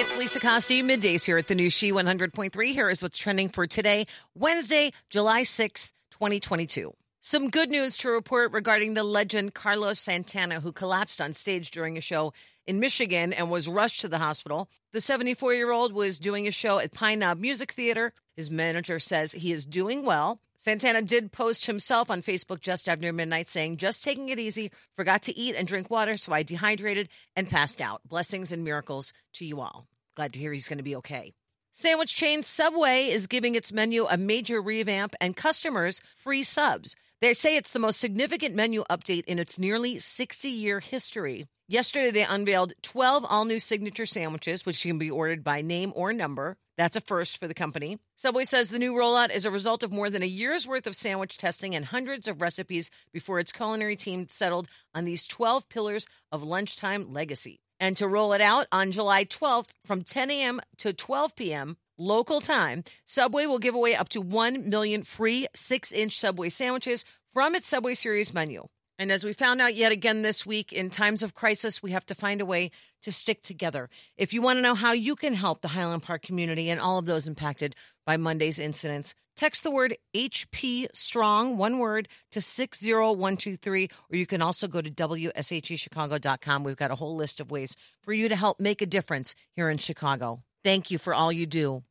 it's Lisa Costi, middays here at the new She 100.3. Here is what's trending for today, Wednesday, July 6th, 2022. Some good news to report regarding the legend Carlos Santana, who collapsed on stage during a show in Michigan and was rushed to the hospital. The 74 year old was doing a show at Pine Knob Music Theater. His manager says he is doing well. Santana did post himself on Facebook just after midnight saying, just taking it easy, forgot to eat and drink water, so I dehydrated and passed out. Blessings and miracles to you all. Glad to hear he's going to be okay. Sandwich chain Subway is giving its menu a major revamp and customers free subs. They say it's the most significant menu update in its nearly 60 year history. Yesterday, they unveiled 12 all new signature sandwiches, which can be ordered by name or number. That's a first for the company. Subway says the new rollout is a result of more than a year's worth of sandwich testing and hundreds of recipes before its culinary team settled on these 12 pillars of lunchtime legacy. And to roll it out on July 12th from 10 a.m. to 12 p.m. local time, Subway will give away up to 1 million free six inch Subway sandwiches from its Subway Series menu. And as we found out yet again this week, in times of crisis, we have to find a way to stick together. If you want to know how you can help the Highland Park community and all of those impacted by Monday's incidents, text the word HP Strong, one word, to 60123, or you can also go to WSHEChicago.com. We've got a whole list of ways for you to help make a difference here in Chicago. Thank you for all you do.